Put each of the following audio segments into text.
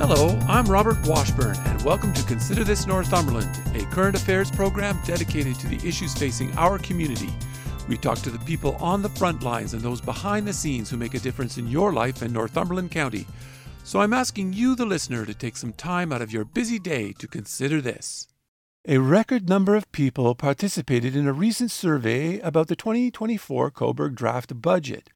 Hello, I'm Robert Washburn, and welcome to Consider This Northumberland, a current affairs program dedicated to the issues facing our community. We talk to the people on the front lines and those behind the scenes who make a difference in your life in Northumberland County. So I'm asking you, the listener, to take some time out of your busy day to consider this. A record number of people participated in a recent survey about the 2024 Cobourg draft budget.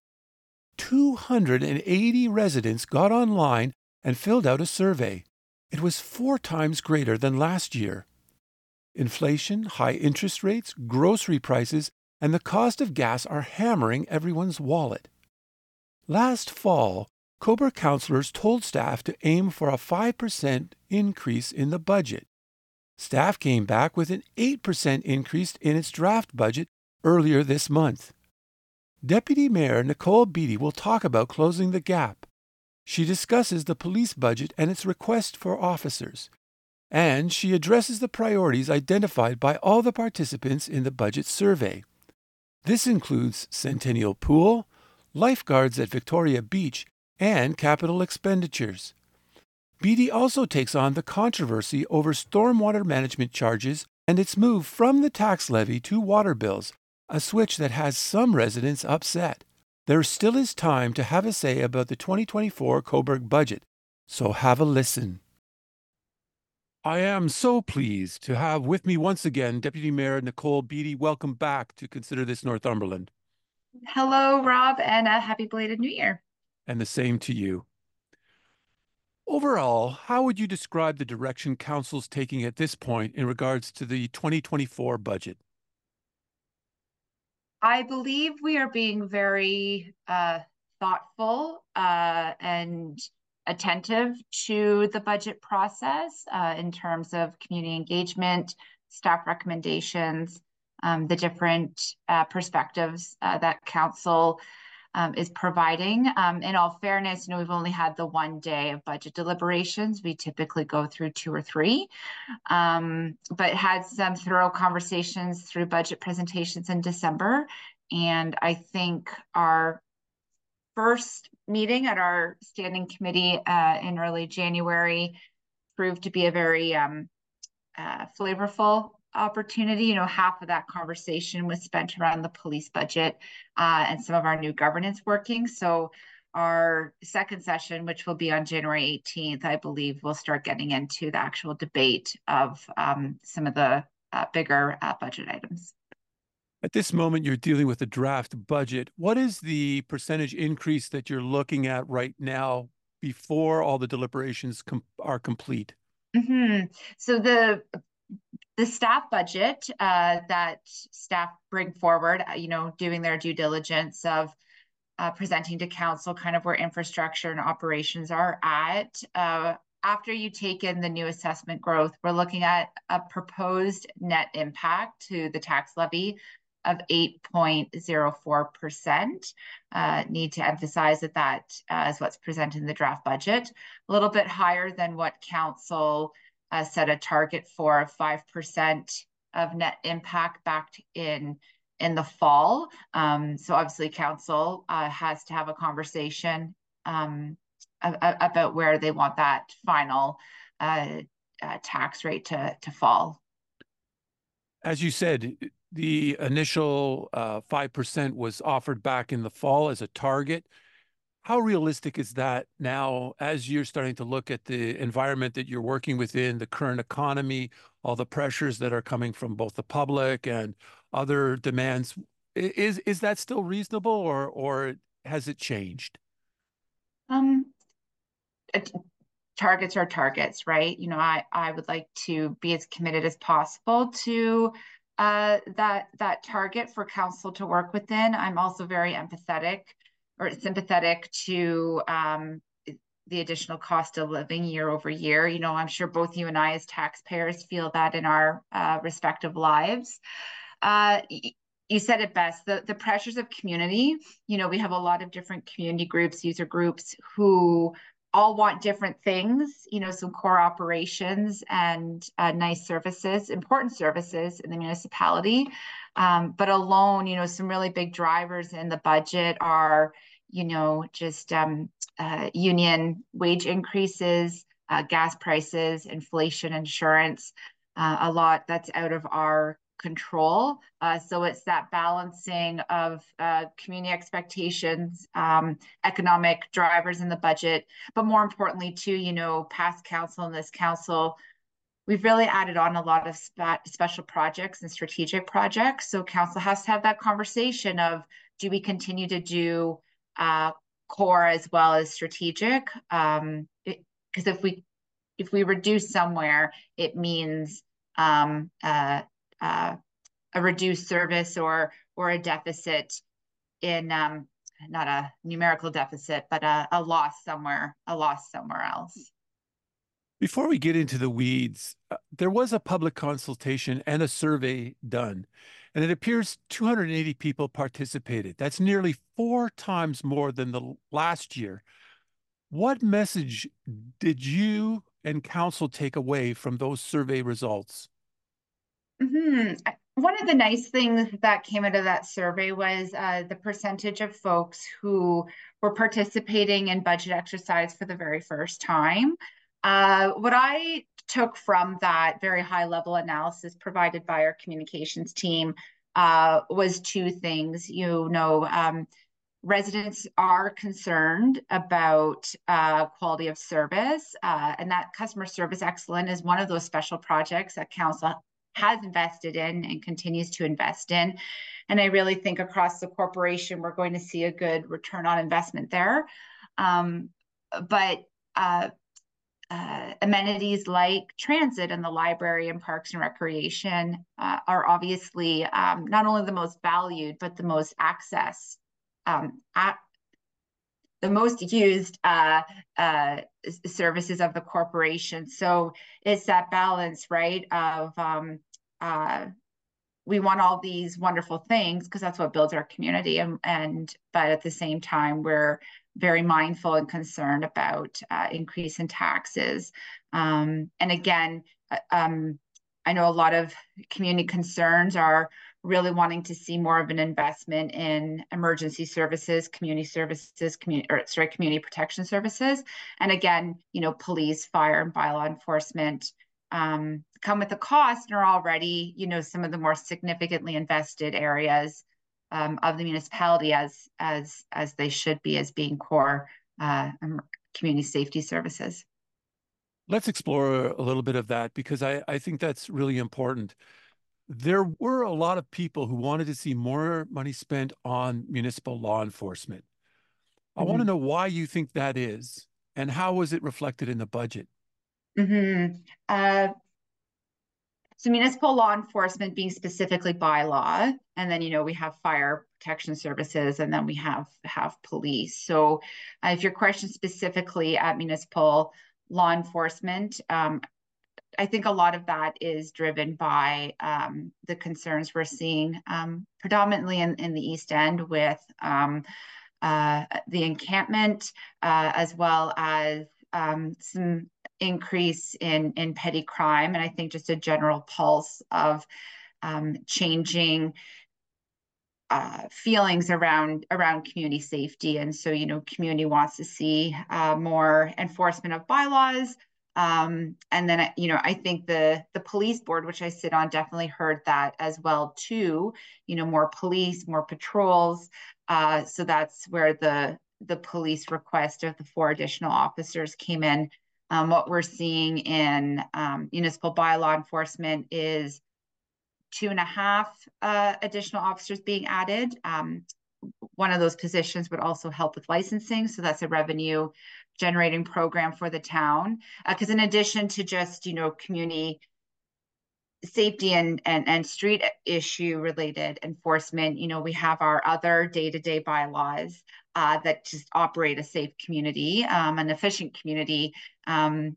280 residents got online and filled out a survey. It was four times greater than last year. Inflation, high interest rates, grocery prices, and the cost of gas are hammering everyone's wallet. Last fall, Cobourg councillors told staff to aim for a 5% increase in the budget. Staff came back with an 8% increase in its draft budget earlier this month. Deputy Mayor Nicole Beatty will talk about closing the gap. She discusses the police budget and its request for officers, and she addresses the priorities identified by all the participants in the budget survey. This includes Centennial Pool, lifeguards at Victoria Beach, and capital expenditures. Beatty also takes on the controversy over stormwater management charges and its move from the tax levy to water bills, a switch that has some residents upset. There still is time to have a say about the 2024 Cobourg budget, so have a listen. I am so pleased to have with me once again Deputy Mayor Nicole Beatty. Welcome back to Consider This Northumberland. Hello, Rob, and a happy belated New Year. And the same to you. Overall, how would you describe the direction Council's taking at this point in regards to the 2024 budget? I believe we are being very uh, thoughtful uh, and attentive to the budget process uh, in terms of community engagement, staff recommendations, um, the different uh, perspectives uh, that council um, is providing. Um, in all fairness, you know, we've only had the one day of budget deliberations. We typically go through two or three, um, but had some thorough conversations through budget presentations in December. And I think our first meeting at our standing committee uh, in early January proved to be a very um, uh, flavorful opportunity. You know, half of that conversation was spent around the police budget uh, and some of our new governance working. So our second session, which will be on January 18th, I believe we'll start getting into the actual debate of um, some of the uh, bigger uh, budget items. At this moment, you're dealing with a draft budget. What is the percentage increase that you're looking at right now before all the deliberations com- are complete? Mm-hmm. So the the staff budget uh, that staff bring forward, uh, you know, doing their due diligence of uh, presenting to council kind of where infrastructure and operations are at. Uh, after you take in the new assessment growth, we're looking at a proposed net impact to the tax levy of 8.04%. Uh, need to emphasize that that uh, is what's presented in the draft budget, a little bit higher than what council uh, set a target for 5% of net impact back in in the fall. Um, so obviously council uh, has to have a conversation um, about where they want that final uh, uh, tax rate to, to fall. As you said, the initial uh, 5% was offered back in the fall as a target. How realistic is that now as you're starting to look at the environment that you're working within, the current economy, all the pressures that are coming from both the public and other demands? Is is that still reasonable or or has it changed? Um, targets are targets, right? You know, I I would like to be as committed as possible to uh, that that target for council to work within. I'm also very empathetic or sympathetic to um, the additional cost of living year over year. You know, I'm sure both you and I, as taxpayers, feel that in our uh, respective lives. Uh, you said it best the, the pressures of community you know we have a lot of different community groups user groups who all want different things you know some core operations and uh, nice services important services in the municipality. Um, but alone you know some really big drivers in the budget are you know just um, uh, union wage increases, uh, gas prices, inflation, insurance, uh, a lot that's out of our control. Uh, so it's that balancing of uh, community expectations, um, economic drivers in the budget, but more importantly, too, you know, past council and this council we've really added on a lot of spe- special projects and strategic projects. So council has to have that conversation of do we continue to do uh, core as well as strategic. Um, because if we if we reduce somewhere, it means um, uh, uh, a reduced service or or a deficit in um, not a numerical deficit, but a, a loss somewhere, a loss somewhere else. Before we get into the weeds, uh, there was a public consultation and a survey done, and it appears 280 people participated. That's nearly four times more than the last year. What message did you and council take away from those survey results? Mm-hmm. One of the nice things that came out of that survey was uh, the percentage of folks who were participating in budget exercise for the very first time. Uh, what I took from that very high level analysis provided by our communications team uh, was two things. You know, um, residents are concerned about uh, quality of service, uh, and that customer service excellence is one of those special projects that council has invested in and continues to invest in. And I really think across the corporation, we're going to see a good return on investment there. Um, but uh, uh, amenities like transit and the library and parks and recreation uh, are obviously um, not only the most valued, but the most access, um, at the most used uh, uh services of the corporation. So it's that balance, right, of um, uh, we want all these wonderful things because that's what builds our community and, and but at the same time we're very mindful and concerned about uh, increase in taxes. Um, and again, uh, um, I know a lot of community concerns are really wanting to see more of an investment in emergency services, community services, community or sorry, community protection services. And again, you know, police, fire, and bylaw enforcement um, come with a cost and are already, you know, some of the more significantly invested areas um, of the municipality as as as they should be as being core uh, community safety services. Let's explore a little bit of that because I, I think that's really important. There were a lot of people who wanted to see more money spent on municipal law enforcement. I mm-hmm. want to know why you think that is and how was it reflected in the budget? Mm-hmm. Uh, so municipal law enforcement being specifically by law, and then you know we have fire protection services, and then we have have police. So, uh, if your question specifically at municipal law enforcement, um, I think a lot of that is driven by um, the concerns we're seeing um, predominantly in, in the East End with um, uh, the encampment, uh, as well as um, some increase in in petty crime, and I think just a general pulse of um, changing uh, feelings around around community safety. And so, you know, community wants to see uh, more enforcement of bylaws. Um, and then, you know, I think the the police board, which I sit on, definitely heard that as well too. You know, more police, more patrols. Uh, so that's where the the police request of the four additional officers came in um, what we're seeing in um, municipal bylaw enforcement is two and a half uh, additional officers being added. Um, one of those positions would also help with licensing. So that's a revenue generating program for the town. Because uh, in addition to just, you know, community safety and, and, and street issue related enforcement, you know, we have our other day-to-day bylaws uh, that just operate a safe community, um, an efficient community. Um,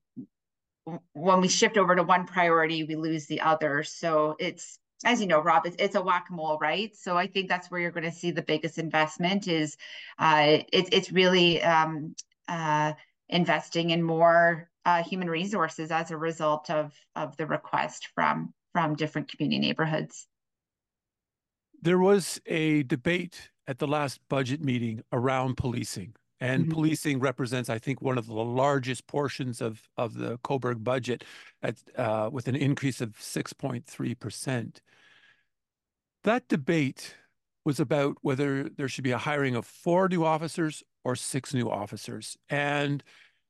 when we shift over to one priority, we lose the other. So it's as you know, Rob, it's, it's a whack-a-mole, right? So I think that's where you're going to see the biggest investment is uh, it's it's really um, uh, investing in more uh, human resources as a result of of the request from from different community neighborhoods. There was a debate at the last budget meeting around policing. And mm-hmm. policing represents, I think, one of the largest portions of, of the Cobourg budget at, uh, with an increase of 6.3%. That debate was about whether there should be a hiring of four new officers or six new officers. And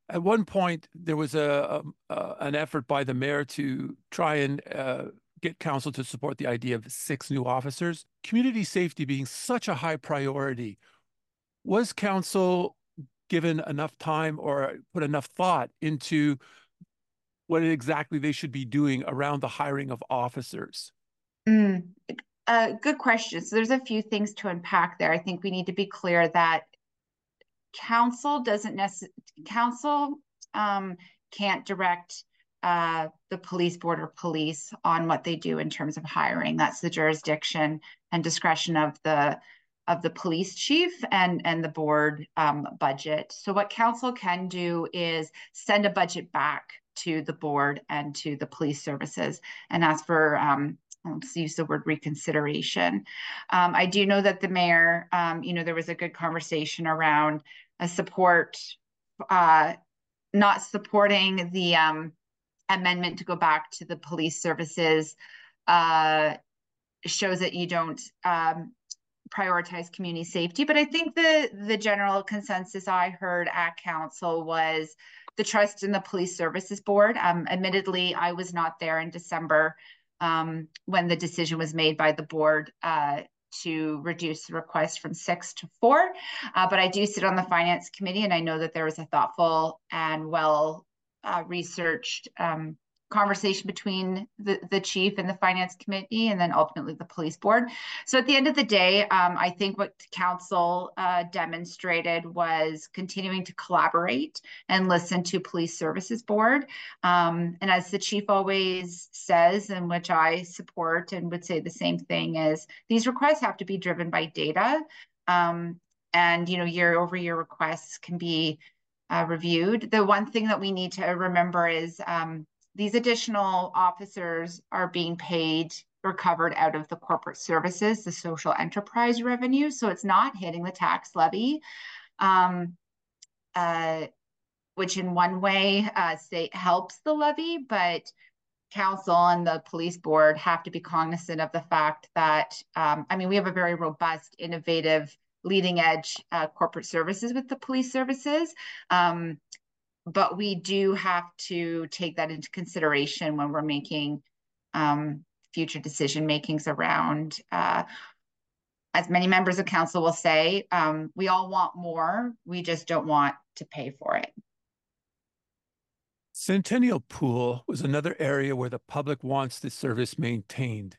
at one point, there was a, a, a an effort by the mayor to try and uh, get council to support the idea of six new officers. Community safety being such a high priority, was council given enough time or put enough thought into what exactly they should be doing around the hiring of officers? Mm, uh, good question. So there's a few things to unpack there. I think we need to be clear that council doesn't necessarily council um, can't direct uh, the police board or police on what they do in terms of hiring. That's the jurisdiction and discretion of the of the police chief and and the board um, budget. So what council can do is send a budget back to the board and to the police services and ask for um, let's use the word reconsideration. Um, I do know that the mayor, um, you know, there was a good conversation around a support, uh, not supporting the um, amendment to go back to the police services uh, shows that you don't um, prioritize community safety. But I think the the general consensus I heard at council was the trust in the police services board. Um, admittedly, I was not there in December um, when the decision was made by the board uh, to reduce the request from six to four. Uh, but I do sit on the finance committee, and I know that there was a thoughtful and well uh, researched um, conversation between the, the chief and the finance committee and then ultimately the police board. So at the end of the day um, i think what council uh, demonstrated was continuing to collaborate and listen to police services board. Um, and as the chief always says and which i support and would say the same thing is these requests have to be driven by data. Um, and you know year over year requests can be uh, reviewed. The one thing that we need to remember is um, these additional officers are being paid or covered out of the corporate services, the social enterprise revenue. So it's not hitting the tax levy, um, uh, which in one way uh, helps the levy, but council and the police board have to be cognizant of the fact that, um, I mean, we have a very robust, innovative leading edge uh, corporate services with the police services. Um, but we do have to take that into consideration when we're making um, future decision makings around, uh, as many members of council will say, um, we all want more, we just don't want to pay for it. Centennial Pool was another area where the public wants the service maintained.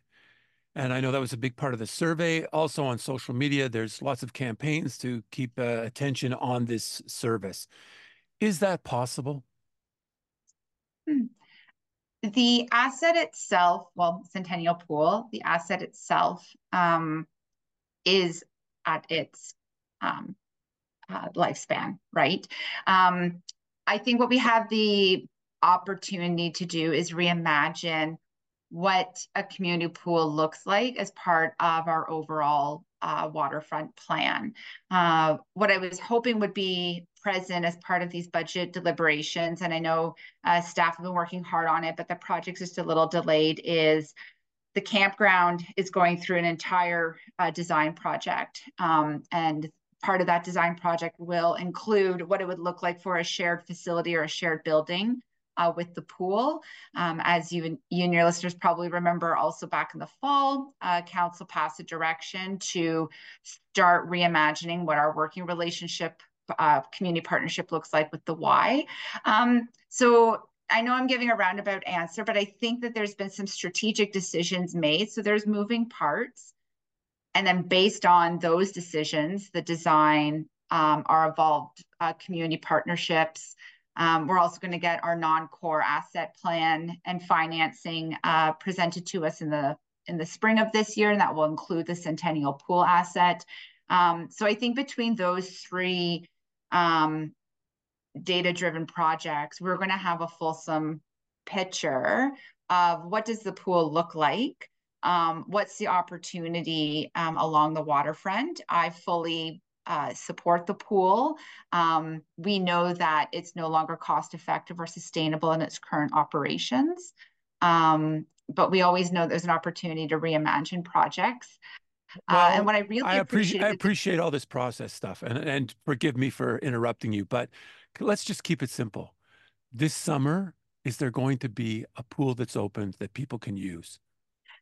And I know that was a big part of the survey. Also on social media, there's lots of campaigns to keep uh, attention on this service. Is that possible? Hmm. The asset itself, well, Centennial Pool, the asset itself um, is at its um, uh, lifespan, right? Um, I think what we have the opportunity to do is reimagine what a community pool looks like as part of our overall uh, waterfront plan. Uh, what I was hoping would be present as part of these budget deliberations, and I know uh, staff have been working hard on it, but the project's just a little delayed, is the campground is going through an entire uh, design project. Um, and part of that design project will include what it would look like for a shared facility or a shared building uh, with the pool. Um, as you, you and your listeners probably remember, also back in the fall, uh, council passed a direction to start reimagining what our working relationship, uh, community partnership looks like with the Y. Um, so I know I'm giving a roundabout answer, but I think that there's been some strategic decisions made. So there's moving parts. And then based on those decisions, the design um, our evolved uh, community partnerships. Um, we're also going to get our non-core asset plan and financing uh, presented to us in the in the spring of this year, and that will include the Centennial Pool asset. Um, so I think between those three um, data-driven projects, we're going to have a fulsome picture of what does the pool look like, um, what's the opportunity um, along the waterfront. I fully uh, support the pool. Um, we know that it's no longer cost effective or sustainable in its current operations. Um, but we always know there's an opportunity to reimagine projects. Well, uh, and what I really I appreciate, I appreciate all this process stuff, and and forgive me for interrupting you, but let's just keep it simple. This summer, is there going to be a pool that's open that people can use?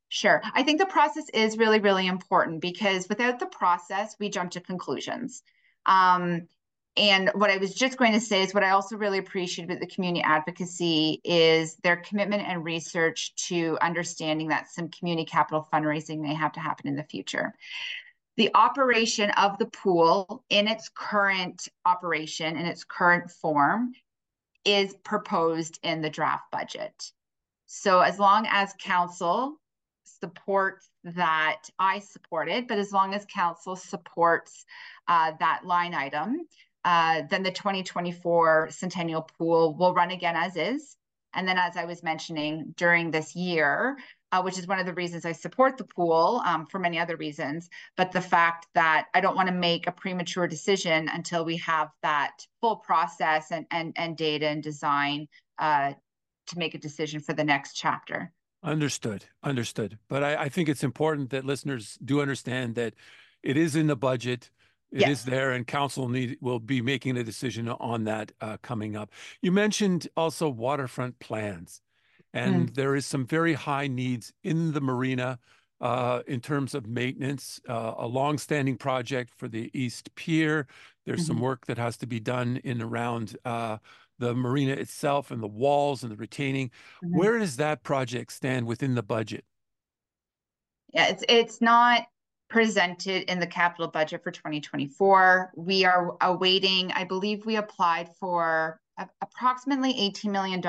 Sure. I think the process is really, really important because without the process, we jump to conclusions. Um, and what I was just going to say is what I also really appreciate with the community advocacy is their commitment and research to understanding that some community capital fundraising may have to happen in the future. The operation of the pool in its current operation, in its current form, is proposed in the draft budget. So as long as council supports that I support it, but as long as council supports uh, that line item, uh, then the 2024 Centennial Pool will run again as is. And then, as I was mentioning during this year, uh, which is one of the reasons I support the pool um, for many other reasons, but the fact that I don't want to make a premature decision until we have that full process and and, and data and design uh, to make a decision for the next chapter. Understood, understood. But I, I think it's important that listeners do understand that it is in the budget. It yes. is there, and council need will be making a decision on that uh, coming up. You mentioned also waterfront plans, and mm. there is some very high needs in the marina uh, in terms of maintenance. Uh, a long-standing project for the East Pier. There's mm-hmm. some work that has to be done in around uh, the marina itself and the walls and the retaining. Mm-hmm. Where does that project stand within the budget? Yeah, it's it's not presented in the capital budget for 2024. We are awaiting, I believe we applied for approximately $18 million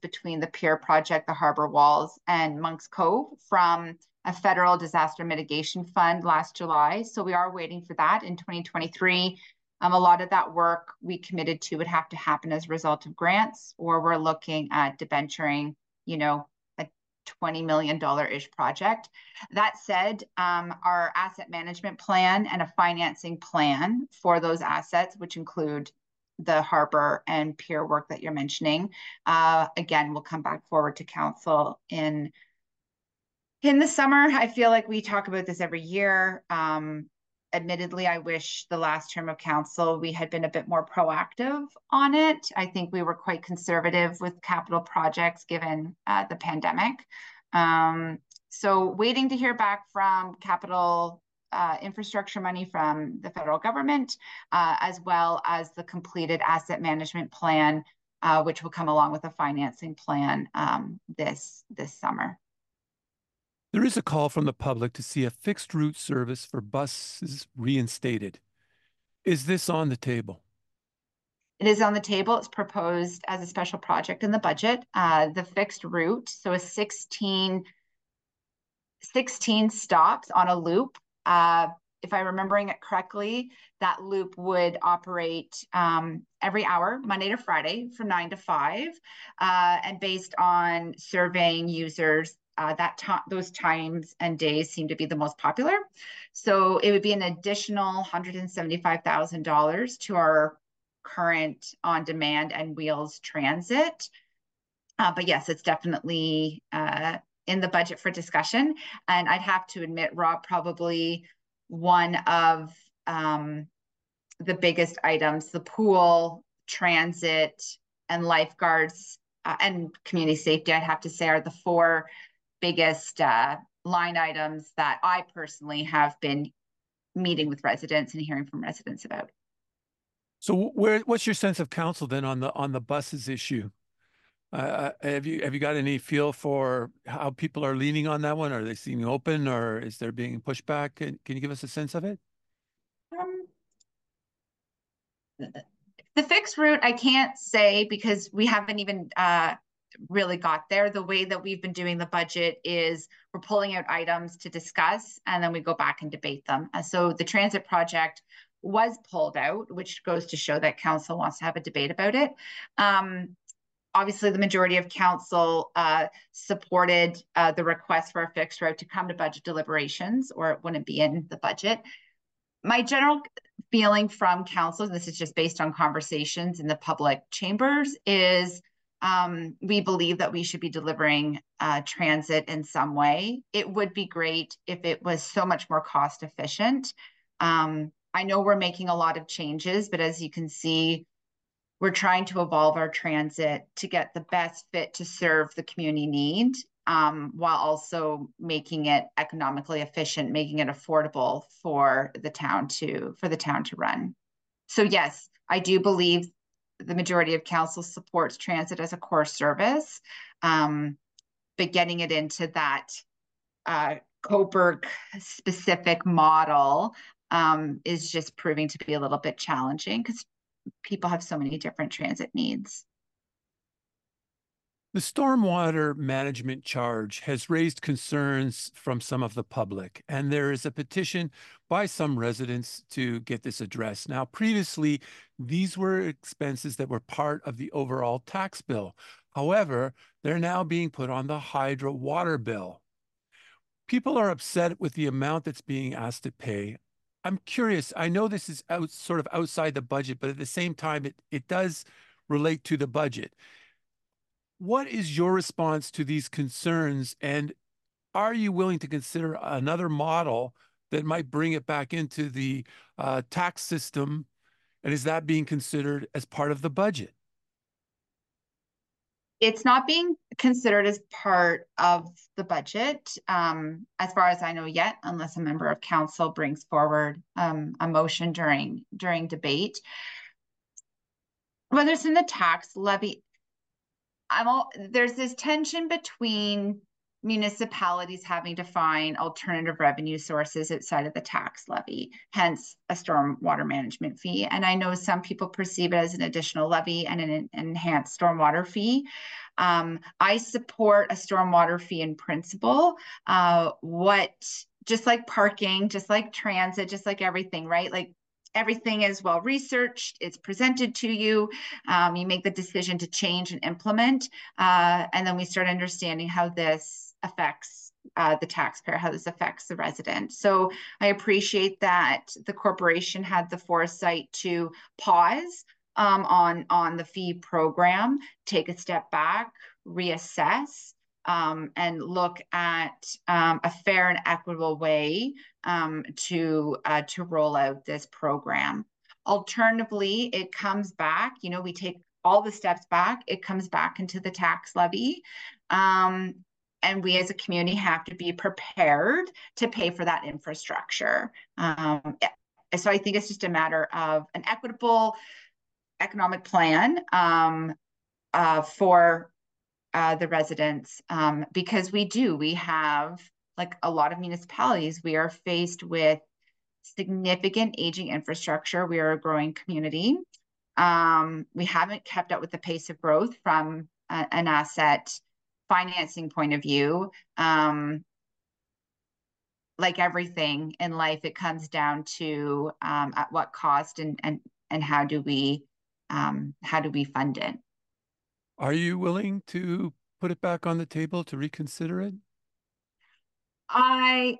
between the pier project, the harbor walls, and Monk's Cove from a federal disaster mitigation fund last July. So we are waiting for that in 2023. Um, a lot of that work we committed to would have to happen as a result of grants, or we're looking at debenturing, you know, $20 million ish project. That said, um, our asset management plan and a financing plan for those assets, which include the harbor and pier work that you're mentioning, uh, again, will come back forward to council in in the summer. I feel like we talk about this every year. Um, admittedly, I wish the last term of council we had been a bit more proactive on it. I think we were quite conservative with capital projects given uh, the pandemic. Um, so waiting to hear back from capital uh, infrastructure money from the federal government, uh, as well as the completed asset management plan, uh, which will come along with a financing plan um, this this summer. There is a call from the public to see a fixed route service for buses reinstated. Is this on the table? It is on the table. It's proposed as a special project in the budget. Uh, the fixed route, so a 16, 16 stops on a loop. Uh, if I'm remembering it correctly, that loop would operate um, every hour, Monday to Friday, from nine to five, uh, and based on surveying users, uh, that time, those times and days seem to be the most popular. So it would be an additional $175,000 to our current on-demand and wheels transit. Uh, but yes, it's definitely uh, in the budget for discussion. And I'd have to admit, Rob, probably one of um, the biggest items, the pool, transit, and lifeguards uh, and community safety, I'd have to say are the four biggest uh, line items that I personally have been meeting with residents and hearing from residents about. So, where what's your sense of council then on the on the buses issue? Uh, uh, have you have you got any feel for how people are leaning on that one? Are they seeming open, or is there being pushback? Can, can you give us a sense of it? Um, the fixed route, I can't say because we haven't even uh, really got there. The way that we've been doing the budget is we're pulling out items to discuss and then we go back and debate them. And so the transit project was pulled out, which goes to show that council wants to have a debate about it. Um, obviously, the majority of council uh, supported uh, the request for a fixed route to come to budget deliberations, or it wouldn't be in the budget. My general feeling from council, and this is just based on conversations in the public chambers, is um, we believe that we should be delivering uh, transit in some way. It would be great if it was so much more cost efficient. Um, I know we're making a lot of changes, but as you can see, we're trying to evolve our transit to get the best fit to serve the community need um, while also making it economically efficient, making it affordable for the town to for the town to run. So yes, I do believe the majority of council supports transit as a core service, um, but getting it into that uh, Cobourg specific model um, is just proving to be a little bit challenging because people have so many different transit needs. The stormwater management charge has raised concerns from some of the public, and there is a petition by some residents to get this addressed. Now, previously, these were expenses that were part of the overall tax bill. However, they're now being put on the hydro water bill. People are upset with the amount that's being asked to pay. I'm curious. I know this is out, sort of outside the budget, but at the same time, it, it does relate to the budget. What is your response to these concerns? And are you willing to consider another model that might bring it back into the uh, tax system? And is that being considered as part of the budget? it's not being considered as part of the budget, um, as far as I know yet, unless a member of council brings forward um, a motion during during debate. Whether it's in the tax levy, I'm all there's this tension between municipalities having to find alternative revenue sources outside of the tax levy, hence a stormwater management fee. And I know some people perceive it as an additional levy and an enhanced stormwater fee. Um, I support a stormwater fee in principle. Uh, what, just like parking, just like transit, just like everything, right? Like everything is well researched it's presented to you um, you make the decision to change and implement uh, and then we start understanding how this affects uh, the taxpayer, how this affects the resident. So I appreciate that the corporation had the foresight to pause um, on, on the fee program, take a step back, reassess, um, and look at um, a fair and equitable way um, to uh, to roll out this program. Alternatively, it comes back. You know, we take all the steps back. It comes back into the tax levy, um, and we as a community have to be prepared to pay for that infrastructure. Um, so I think it's just a matter of an equitable economic plan um, uh, for uh, the residents um, because we do, we have like a lot of municipalities, we are faced with significant aging infrastructure. We are a growing community. Um, we haven't kept up with the pace of growth from a, an asset financing point of view, um, like everything in life, it comes down to um, at what cost and and and how do we um, how do we fund it? Are you willing to put it back on the table to reconsider it? I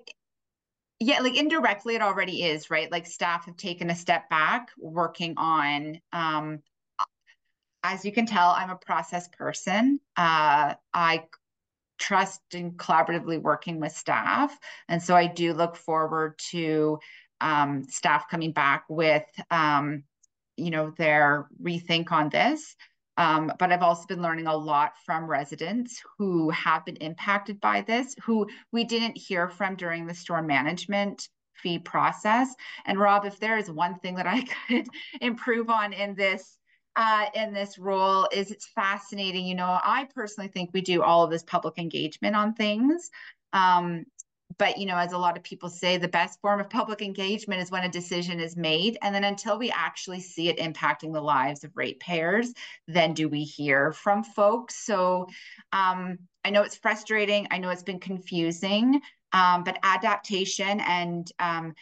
yeah, like indirectly it already is, right? Like staff have taken a step back working on um as you can tell, I'm a process person. Uh, I trust in collaboratively working with staff. And so I do look forward to um, staff coming back with, um, you know, their rethink on this. Um, but I've also been learning a lot from residents who have been impacted by this, who we didn't hear from during the storm management fee process. And Rob, if there is one thing that I could improve on in this uh, in this role is it's fascinating. You know, I personally think we do all of this public engagement on things. Um, but you know as a lot of people say the best form of public engagement is when a decision is made and then until we actually see it impacting the lives of ratepayers then do we hear from folks so um, i know it's frustrating i know it's been confusing um, but adaptation and um,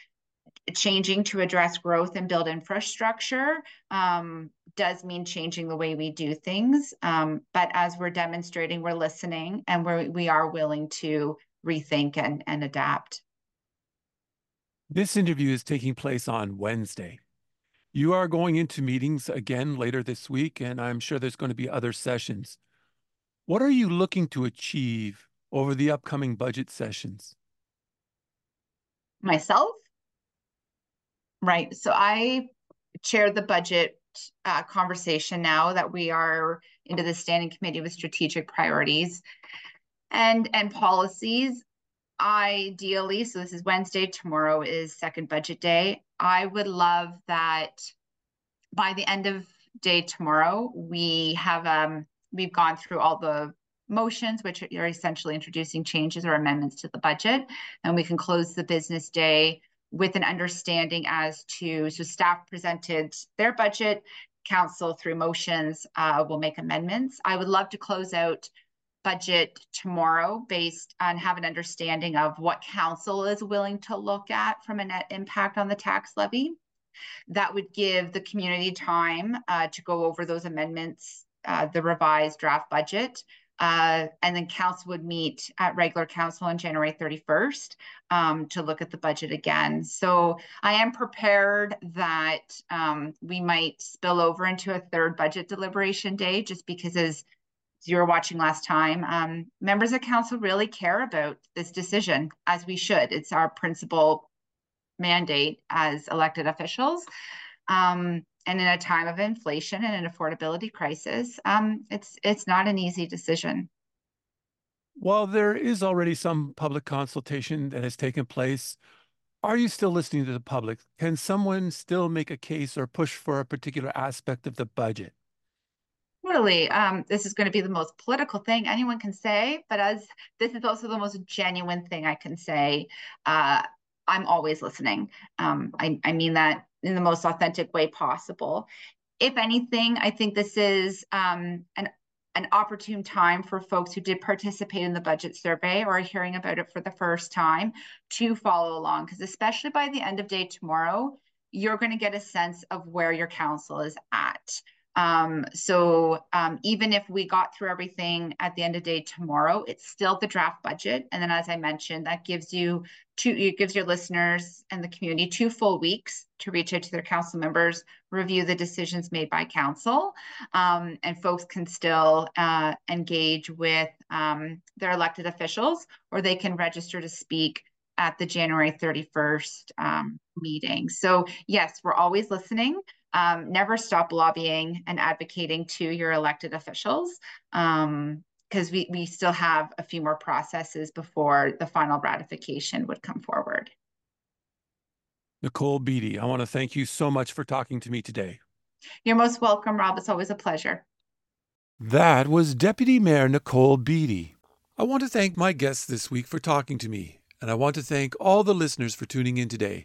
changing to address growth and build infrastructure um, does mean changing the way we do things. Um, but as we're demonstrating, we're listening and we're, we are willing to rethink and, and adapt. This interview is taking place on Wednesday. You are going into meetings again later this week, and I'm sure there's going to be other sessions. What are you looking to achieve over the upcoming budget sessions? Myself? Right. So I chair the budget uh, conversation now that we are into the standing committee with strategic priorities and and policies ideally so this is wednesday tomorrow is second budget day. I would love that by the end of day tomorrow we have um we've gone through all the motions which are essentially introducing changes or amendments to the budget. And we can close the business day with an understanding as to so staff presented their budget council through motions uh, will make amendments. I would love to close out budget tomorrow based on have an understanding of what council is willing to look at from a net impact on the tax levy. That would give the community time uh, to go over those amendments, uh, the revised draft budget. Uh, and then council would meet at regular council on January 31st um, to look at the budget again. So I am prepared that um, we might spill over into a third budget deliberation day just because as you were watching last time, um, members of council really care about this decision, as we should. It's our principal mandate as elected officials. Um, and in a time of inflation and an affordability crisis, um, it's it's not an easy decision. While there is already some public consultation that has taken place, are you still listening to the public? Can someone still make a case or push for a particular aspect of the budget? Totally. Um, this is going to be the most political thing anyone can say, but as this is also the most genuine thing I can say, uh, I'm always listening. Um, I, I mean that in the most authentic way possible. If anything, I think this is um, an an opportune time for folks who did participate in the budget survey or are hearing about it for the first time to follow along because especially by the end of day tomorrow you're going to get a sense of where your council is at um, so um, even if we got through everything at the end of the day tomorrow, it's still the draft budget. And then, as I mentioned, that gives you two, it gives your listeners and the community two full weeks to reach out to their council members, review the decisions made by council, um, and folks can still uh, engage with um, their elected officials, or they can register to speak at the January 31st um, meeting. So yes, we're always listening um, never stop lobbying and advocating to your elected officials because um, we, we still have a few more processes before the final ratification would come forward. Nicole Beatty, I want to thank you so much for talking to me today. You're most welcome, Rob. It's always a pleasure. That was Deputy Mayor Nicole Beatty. I want to thank my guests this week for talking to me, and I want to thank all the listeners for tuning in today.